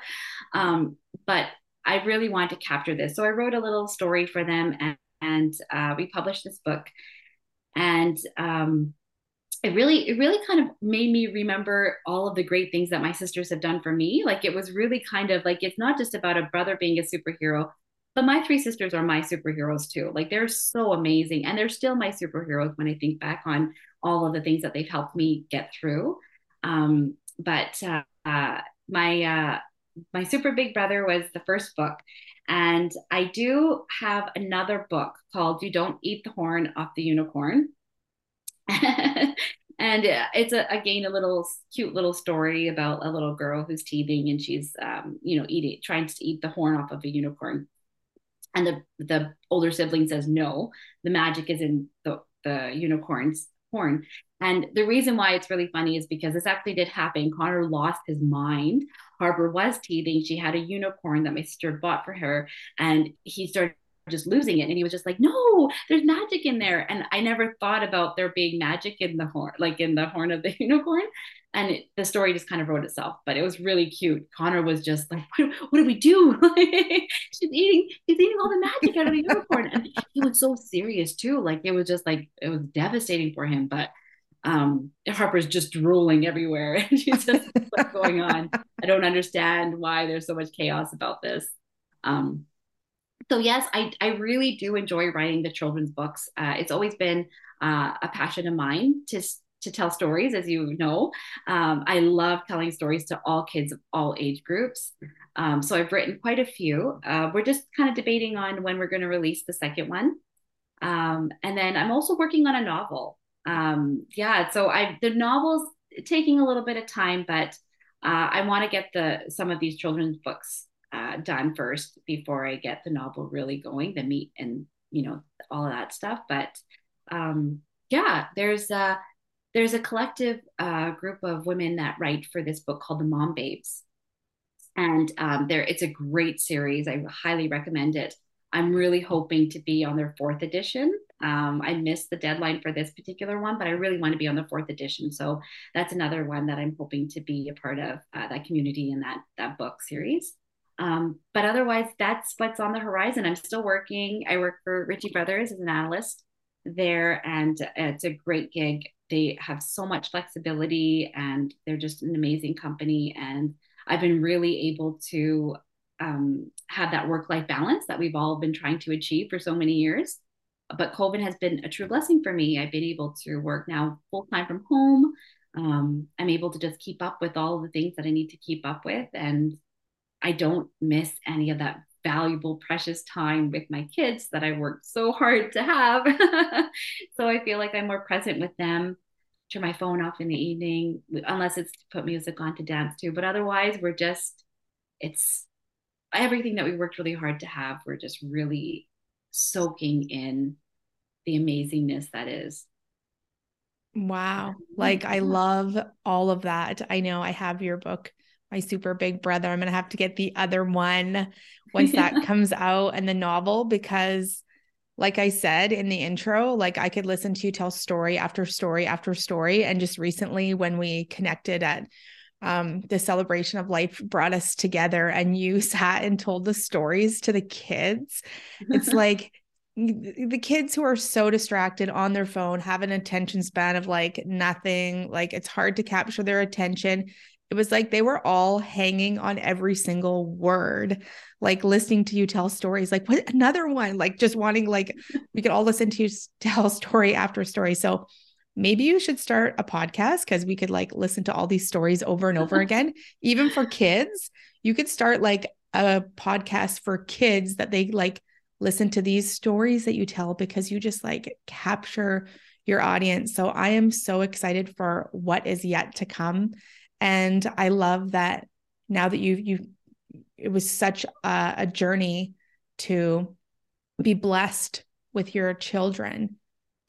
B: um, but I really want to capture this. So I wrote a little story for them and, and uh, we published this book. And um, it really, it really kind of made me remember all of the great things that my sisters have done for me. Like it was really kind of like, it's not just about a brother being a superhero, but my three sisters are my superheroes too. Like they're so amazing. And they're still my superheroes when I think back on all of the things that they've helped me get through. Um, but uh, uh, my uh, my super big brother was the first book and i do have another book called you don't eat the horn off the unicorn and it's a, again a little cute little story about a little girl who's teething and she's um, you know eating trying to eat the horn off of a unicorn and the the older sibling says no the magic is in the the unicorn's horn. And the reason why it's really funny is because this actually did happen. Connor lost his mind. Harper was teething. She had a unicorn that my sister bought for her and he started just losing it. And he was just like no there's magic in there. And i never thought about there being magic in the horn like in the horn of the unicorn. And it, the story just kind of wrote itself. But it was really cute. Connor was just like what, what do we do? She's eating he's eating all the magic out of the unicorn. And he was so serious too. Like it was just like it was devastating for him. But um, Harper's just drooling everywhere. And she's just what's going on. I don't understand why there's so much chaos about this. Um, so yes, I, I really do enjoy writing the children's books. Uh, it's always been uh, a passion of mine to to tell stories, as you know. Um, I love telling stories to all kids of all age groups. Um, so I've written quite a few. Uh, we're just kind of debating on when we're going to release the second one. Um, and then I'm also working on a novel. Um, yeah, so I the novel's taking a little bit of time, but uh, I want to get the some of these children's books uh, done first before I get the novel really going, the meat and you know all of that stuff. But um, yeah, there's a there's a collective uh, group of women that write for this book called the Mom Babes, and um, there it's a great series. I highly recommend it. I'm really hoping to be on their fourth edition. Um, I missed the deadline for this particular one, but I really want to be on the fourth edition. So that's another one that I'm hoping to be a part of uh, that community and that that book series. Um, but otherwise, that's what's on the horizon. I'm still working. I work for Ritchie Brothers as an analyst there, and it's a great gig. They have so much flexibility, and they're just an amazing company. And I've been really able to um, have that work life balance that we've all been trying to achieve for so many years. But COVID has been a true blessing for me. I've been able to work now full time from home. Um, I'm able to just keep up with all the things that I need to keep up with, and I don't miss any of that valuable, precious time with my kids that I worked so hard to have. so I feel like I'm more present with them. Turn my phone off in the evening, unless it's to put music on to dance to. But otherwise, we're just, it's everything that we worked really hard to have. We're just really soaking in the amazingness that is.
A: Wow. Like, I love all of that. I know I have your book my super big brother. I'm going to have to get the other one once yeah. that comes out and the novel because like I said in the intro, like I could listen to you tell story after story after story and just recently when we connected at um, the celebration of life brought us together and you sat and told the stories to the kids. It's like the kids who are so distracted on their phone have an attention span of like nothing like it's hard to capture their attention it was like they were all hanging on every single word like listening to you tell stories like what another one like just wanting like we could all listen to you tell story after story so maybe you should start a podcast because we could like listen to all these stories over and over again. Even for kids, you could start like a podcast for kids that they like listen to these stories that you tell because you just like capture your audience. So I am so excited for what is yet to come. And I love that now that you you it was such a, a journey to be blessed with your children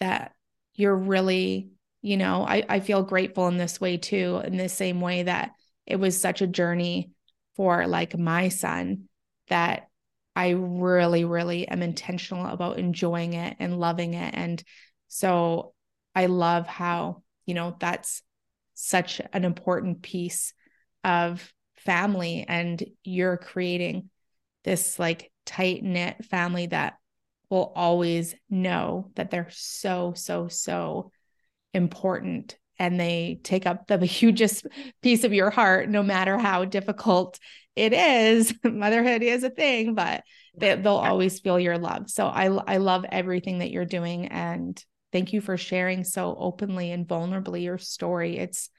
A: that you're really, you know, I, I feel grateful in this way too, in the same way that it was such a journey for like my son that I really, really am intentional about enjoying it and loving it. And so I love how, you know, that's such an important piece of family. And you're creating this like tight knit family that will always know that they're so, so, so important and they take up the hugest piece of your heart, no matter how difficult it is. Motherhood is a thing, but they, will always feel your love. So I, I love everything that you're doing. And thank you for sharing so openly and vulnerably your story. It's,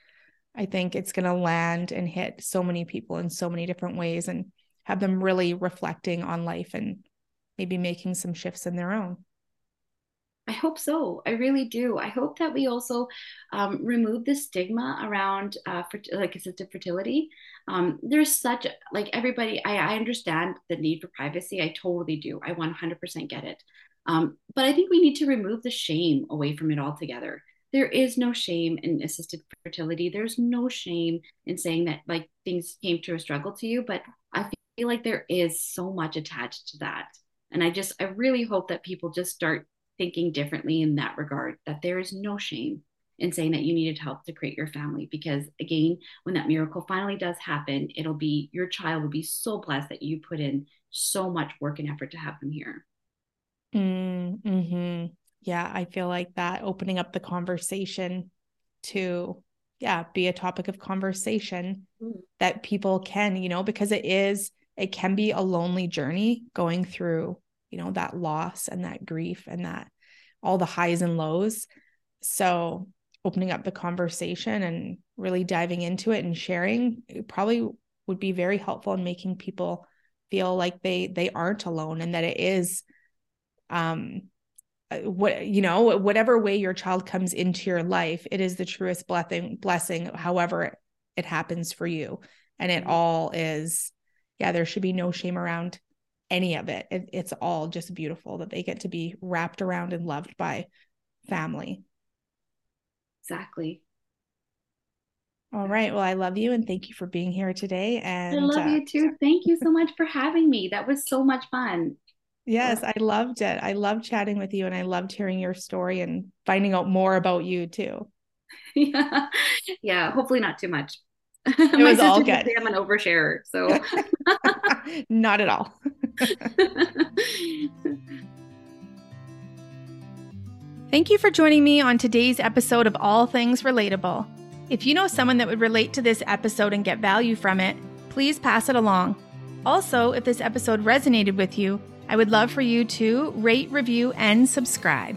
A: I think it's going to land and hit so many people in so many different ways and have them really reflecting on life and maybe making some shifts in their own.
B: I hope so. I really do. I hope that we also um, remove the stigma around uh, like assisted fertility. Um, there's such like everybody. I, I understand the need for privacy. I totally do. I 100% get it. Um, but I think we need to remove the shame away from it altogether. There is no shame in assisted fertility. There's no shame in saying that like things came to a struggle to you. But I feel like there is so much attached to that. And I just, I really hope that people just start thinking differently in that regard, that there is no shame in saying that you needed help to create your family. Because again, when that miracle finally does happen, it'll be your child will be so blessed that you put in so much work and effort to have them here.
A: Mm, hmm Yeah, I feel like that opening up the conversation to, yeah, be a topic of conversation mm. that people can, you know, because it is, it can be a lonely journey going through you know that loss and that grief and that all the highs and lows so opening up the conversation and really diving into it and sharing probably would be very helpful in making people feel like they they aren't alone and that it is um uh, what you know whatever way your child comes into your life it is the truest blessing blessing however it happens for you and it mm-hmm. all is yeah there should be no shame around any of it. it. It's all just beautiful that they get to be wrapped around and loved by family.
B: Exactly.
A: All right. Well, I love you and thank you for being here today. And I
B: love uh, you too. Thank you so much for having me. That was so much fun.
A: Yes, I loved it. I loved chatting with you and I loved hearing your story and finding out more about you too.
B: Yeah. Yeah. Hopefully not too much.
A: It was all good.
B: I'm an oversharer. So
A: not at all. Thank you for joining me on today's episode of All Things Relatable. If you know someone that would relate to this episode and get value from it, please pass it along. Also, if this episode resonated with you, I would love for you to rate, review, and subscribe.